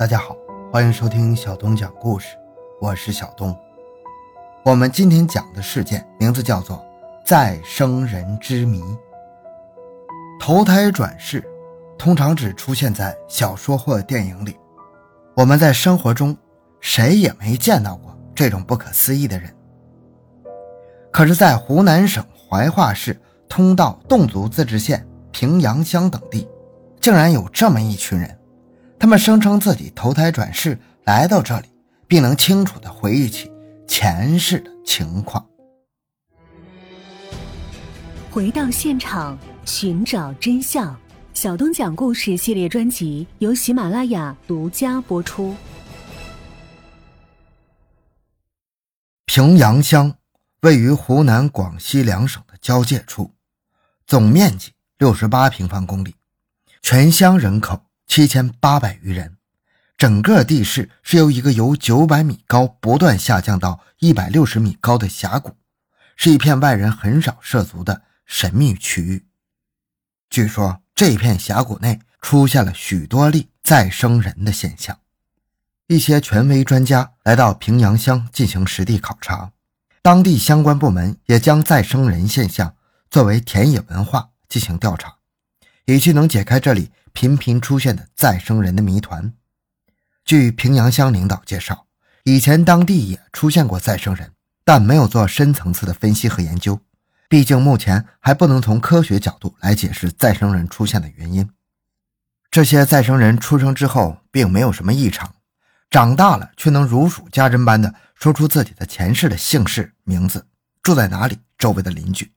大家好，欢迎收听小东讲故事，我是小东。我们今天讲的事件名字叫做《再生人之谜》。投胎转世通常只出现在小说或电影里，我们在生活中谁也没见到过这种不可思议的人。可是，在湖南省怀化市通道侗族自治县平阳乡等地，竟然有这么一群人。他们声称自己投胎转世来到这里，并能清楚地回忆起前世的情况。回到现场寻找真相，小东讲故事系列专辑由喜马拉雅独家播出。平阳乡位于湖南、广西两省的交界处，总面积六十八平方公里，全乡人口。七千八百余人，整个地势是由一个由九百米高不断下降到一百六十米高的峡谷，是一片外人很少涉足的神秘区域。据说这片峡谷内出现了许多例再生人的现象。一些权威专家来到平阳乡进行实地考察，当地相关部门也将再生人现象作为田野文化进行调查，以期能解开这里。频频出现的再生人的谜团。据平阳乡领导介绍，以前当地也出现过再生人，但没有做深层次的分析和研究。毕竟目前还不能从科学角度来解释再生人出现的原因。这些再生人出生之后并没有什么异常，长大了却能如数家珍般的说出自己的前世的姓氏、名字、住在哪里、周围的邻居，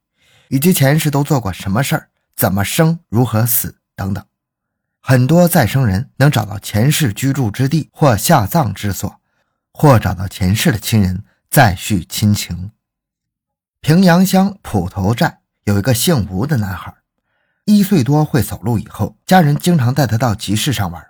以及前世都做过什么事儿、怎么生、如何死等等。很多再生人能找到前世居住之地或下葬之所，或找到前世的亲人再续亲情。平阳乡普头寨有一个姓吴的男孩，一岁多会走路以后，家人经常带他到集市上玩。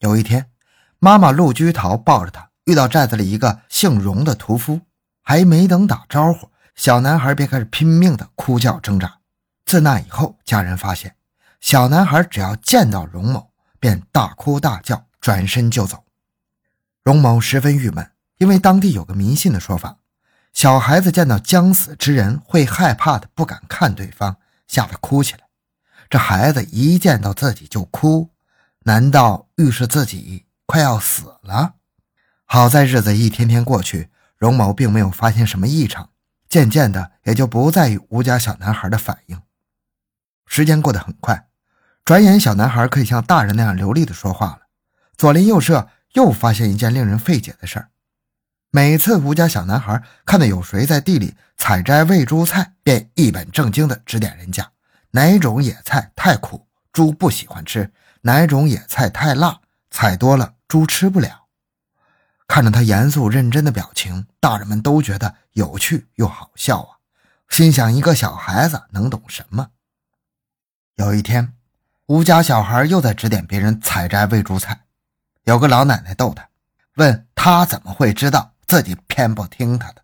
有一天，妈妈陆居桃抱着他，遇到寨子里一个姓荣的屠夫，还没等打招呼，小男孩便开始拼命的哭叫挣扎。自那以后，家人发现。小男孩只要见到荣某，便大哭大叫，转身就走。荣某十分郁闷，因为当地有个迷信的说法：小孩子见到将死之人会害怕的，不敢看对方，吓得哭起来。这孩子一见到自己就哭，难道预示自己快要死了？好在日子一天天过去，荣某并没有发现什么异常，渐渐的也就不在意吴家小男孩的反应。时间过得很快。转眼，小男孩可以像大人那样流利地说话了。左邻右舍又发现一件令人费解的事儿：每次吴家小男孩看到有谁在地里采摘喂猪菜，便一本正经地指点人家哪种野菜太苦，猪不喜欢吃；哪种野菜太辣，采多了猪吃不了。看着他严肃认真的表情，大人们都觉得有趣又好笑啊，心想一个小孩子能懂什么？有一天。吴家小孩又在指点别人采摘喂猪菜，有个老奶奶逗他，问他怎么会知道自己偏不听他的。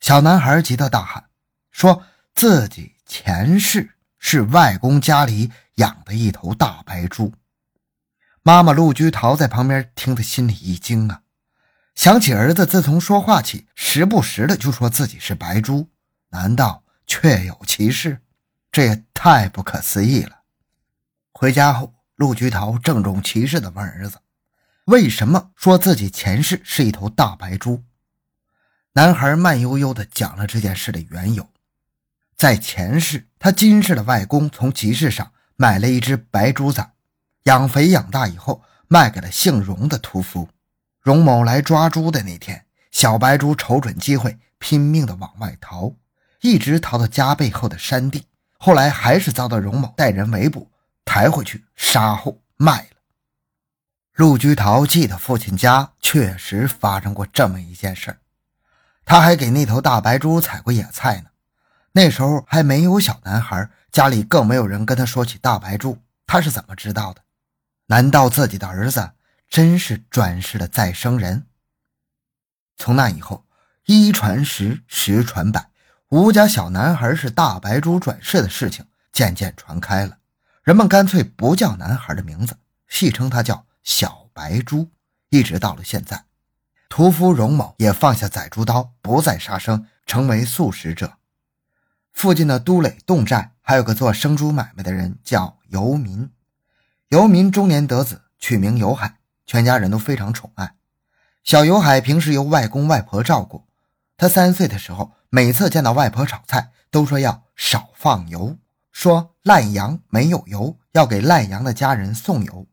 小男孩急得大喊，说自己前世是外公家里养的一头大白猪。妈妈陆居桃在旁边听得心里一惊啊，想起儿子自从说话起，时不时的就说自己是白猪，难道确有其事？这也太不可思议了。回家后，陆菊桃郑重其事地问儿子：“为什么说自己前世是一头大白猪？”男孩慢悠悠地讲了这件事的缘由。在前世，他今世的外公从集市上买了一只白猪崽，养肥养大以后，卖给了姓荣的屠夫。荣某来抓猪的那天，小白猪瞅准机会，拼命地往外逃，一直逃到家背后的山地。后来还是遭到荣某带人围捕。抬回去杀后卖了。陆居陶记得父亲家确实发生过这么一件事他还给那头大白猪采过野菜呢。那时候还没有小男孩，家里更没有人跟他说起大白猪，他是怎么知道的？难道自己的儿子真是转世的再生人？从那以后，一传十，十传百，吴家小男孩是大白猪转世的事情渐渐传开了。人们干脆不叫男孩的名字，戏称他叫小白猪，一直到了现在。屠夫荣某也放下宰猪刀，不再杀生，成为素食者。附近的都垒侗寨还有个做生猪买卖的人，叫游民。游民中年得子，取名游海，全家人都非常宠爱。小游海平时由外公外婆照顾。他三岁的时候，每次见到外婆炒菜，都说要少放油，说烂羊没有油，要给烂羊的家人送油。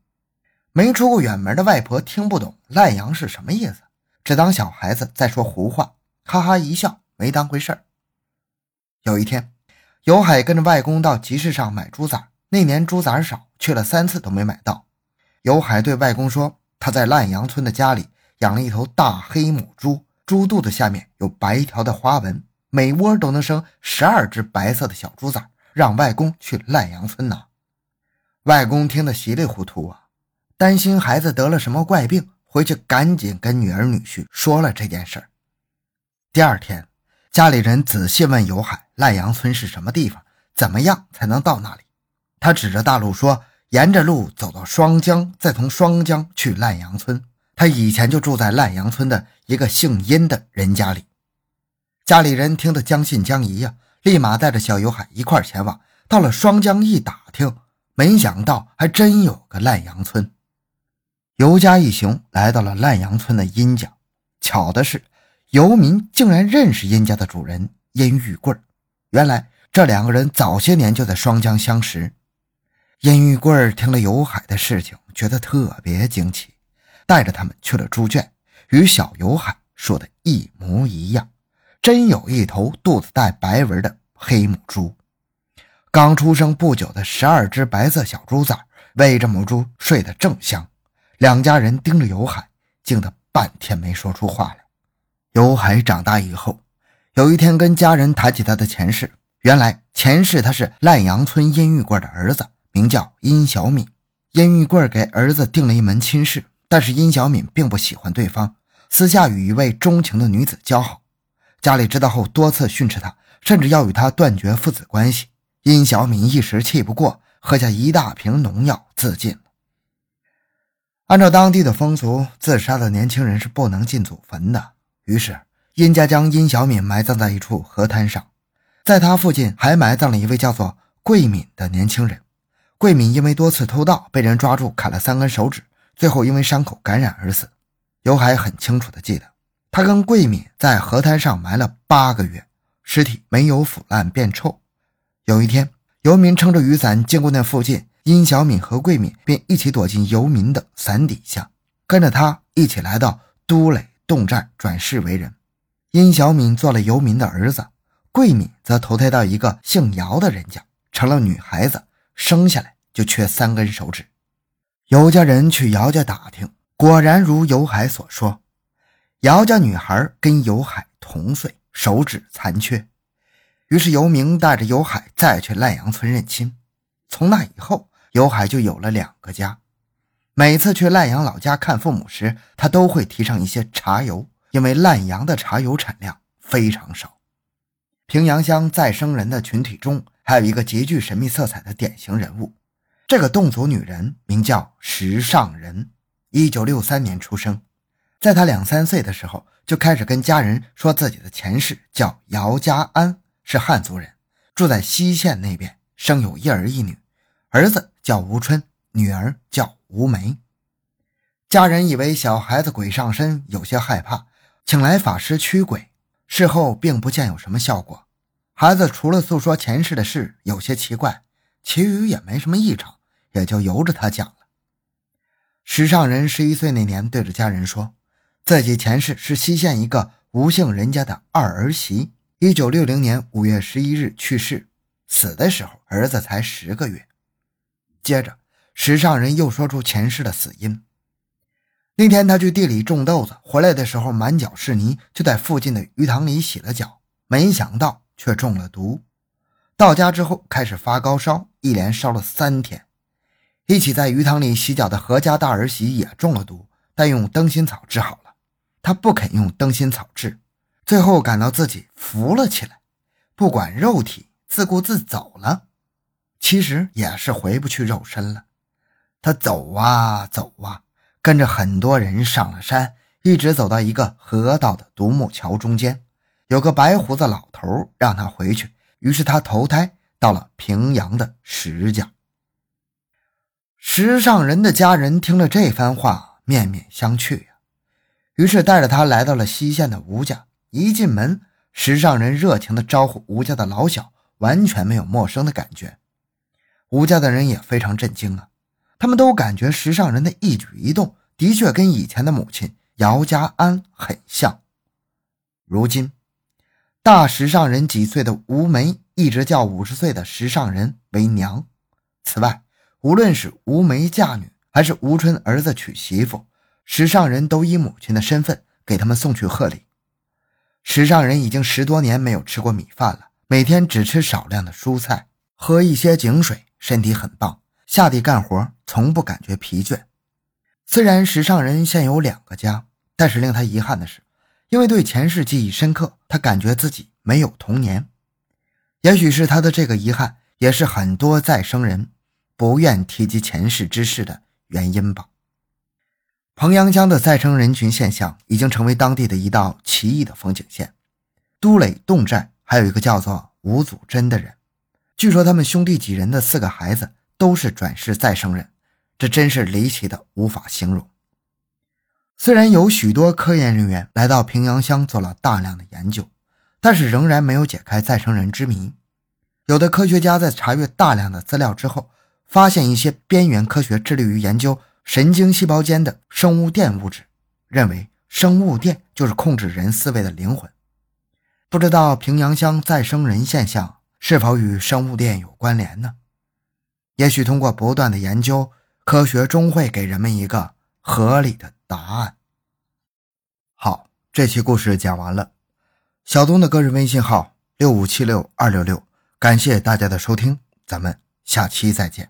没出过远门的外婆听不懂烂羊是什么意思。只当小孩子在说胡话，哈哈一笑，没当回事儿。有一天，尤海跟着外公到集市上买猪崽，那年猪崽少，去了三次都没买到。尤海对外公说：“他在烂羊村的家里养了一头大黑母猪，猪肚子下面有白条的花纹，每窝都能生十二只白色的小猪崽，让外公去烂阳村呢。”外公听得稀里糊涂啊，担心孩子得了什么怪病。回去赶紧跟女儿女婿说了这件事儿。第二天，家里人仔细问尤海：“烂阳村是什么地方？怎么样才能到那里？”他指着大路说：“沿着路走到双江，再从双江去烂阳村。”他以前就住在烂阳村的一个姓殷的人家里。家里人听得将信将疑呀，立马带着小尤海一块前往。到了双江一打听，没想到还真有个烂阳村。尤家一行来到了烂阳村的殷家，巧的是，游民竟然认识殷家的主人殷玉贵原来这两个人早些年就在双江相识。殷玉贵听了游海的事情，觉得特别惊奇，带着他们去了猪圈，与小游海说的一模一样，真有一头肚子带白纹的黑母猪，刚出生不久的十二只白色小猪崽喂着母猪睡得正香。两家人盯着尤海，惊得半天没说出话来。尤海长大以后，有一天跟家人谈起他的前世，原来前世他是烂阳村殷玉贵的儿子，名叫殷小敏。殷玉贵给儿子定了一门亲事，但是殷小敏并不喜欢对方，私下与一位钟情的女子交好。家里知道后，多次训斥他，甚至要与他断绝父子关系。殷小敏一时气不过，喝下一大瓶农药自尽。按照当地的风俗，自杀的年轻人是不能进祖坟的。于是，殷家将殷小敏埋葬在一处河滩上，在他附近还埋葬了一位叫做桂敏的年轻人。桂敏因为多次偷盗，被人抓住砍了三根手指，最后因为伤口感染而死。尤海很清楚地记得，他跟桂敏在河滩上埋了八个月，尸体没有腐烂变臭。有一天，游民撑着雨伞经过那附近。殷小敏和桂敏便一起躲进游民的伞底下，跟着他一起来到都垒洞寨转世为人。殷小敏做了游民的儿子，桂敏则投胎到一个姓姚的人家，成了女孩子，生下来就缺三根手指。尤家人去姚家打听，果然如尤海所说，姚家女孩跟尤海同岁，手指残缺。于是尤明带着尤海再去赖阳村认亲。从那以后。尤海就有了两个家，每次去烂阳老家看父母时，他都会提上一些茶油，因为烂阳的茶油产量非常少。平阳乡再生人的群体中，还有一个极具神秘色彩的典型人物，这个侗族女人名叫石上人，一九六三年出生，在他两三岁的时候，就开始跟家人说自己的前世叫姚家安，是汉族人，住在西县那边，生有一儿一女，儿子。叫吴春，女儿叫吴梅。家人以为小孩子鬼上身，有些害怕，请来法师驱鬼。事后并不见有什么效果。孩子除了诉说前世的事有些奇怪，其余也没什么异常，也就由着他讲了。石上人十一岁那年，对着家人说，自己前世是西县一个吴姓人家的二儿媳，一九六零年五月十一日去世，死的时候儿子才十个月。接着，石上人又说出前世的死因。那天他去地里种豆子，回来的时候满脚是泥，就在附近的鱼塘里洗了脚，没想到却中了毒。到家之后开始发高烧，一连烧了三天。一起在鱼塘里洗脚的何家大儿媳也中了毒，但用灯心草治好了。他不肯用灯芯草治，最后感到自己浮了起来，不管肉体，自顾自走了。其实也是回不去肉身了。他走啊走啊，跟着很多人上了山，一直走到一个河道的独木桥中间，有个白胡子老头让他回去，于是他投胎到了平阳的石家。石上人的家人听了这番话，面面相觑，于是带着他来到了西县的吴家。一进门，石上人热情地招呼吴家的老小，完全没有陌生的感觉。吴家的人也非常震惊啊，他们都感觉石上人的一举一动的确跟以前的母亲姚家安很像。如今，大石上人几岁的吴梅一直叫五十岁的石上人为娘。此外，无论是吴梅嫁女，还是吴春儿子娶媳妇，石上人都以母亲的身份给他们送去贺礼。石上人已经十多年没有吃过米饭了，每天只吃少量的蔬菜，喝一些井水，身体很棒，下地干活从不感觉疲倦。虽然石上人现有两个家，但是令他遗憾的是，因为对前世记忆深刻，他感觉自己没有童年。也许是他的这个遗憾，也是很多再生人不愿提及前世之事的原因吧。彭阳江的再生人群现象已经成为当地的一道奇异的风景线。都垒侗寨还有一个叫做吴祖珍的人，据说他们兄弟几人的四个孩子都是转世再生人，这真是离奇的无法形容。虽然有许多科研人员来到平阳乡做了大量的研究，但是仍然没有解开再生人之谜。有的科学家在查阅大量的资料之后，发现一些边缘科学致力于研究。神经细胞间的生物电物质，认为生物电就是控制人思维的灵魂。不知道平阳乡再生人现象是否与生物电有关联呢？也许通过不断的研究，科学终会给人们一个合理的答案。好，这期故事讲完了。小东的个人微信号六五七六二六六，感谢大家的收听，咱们下期再见。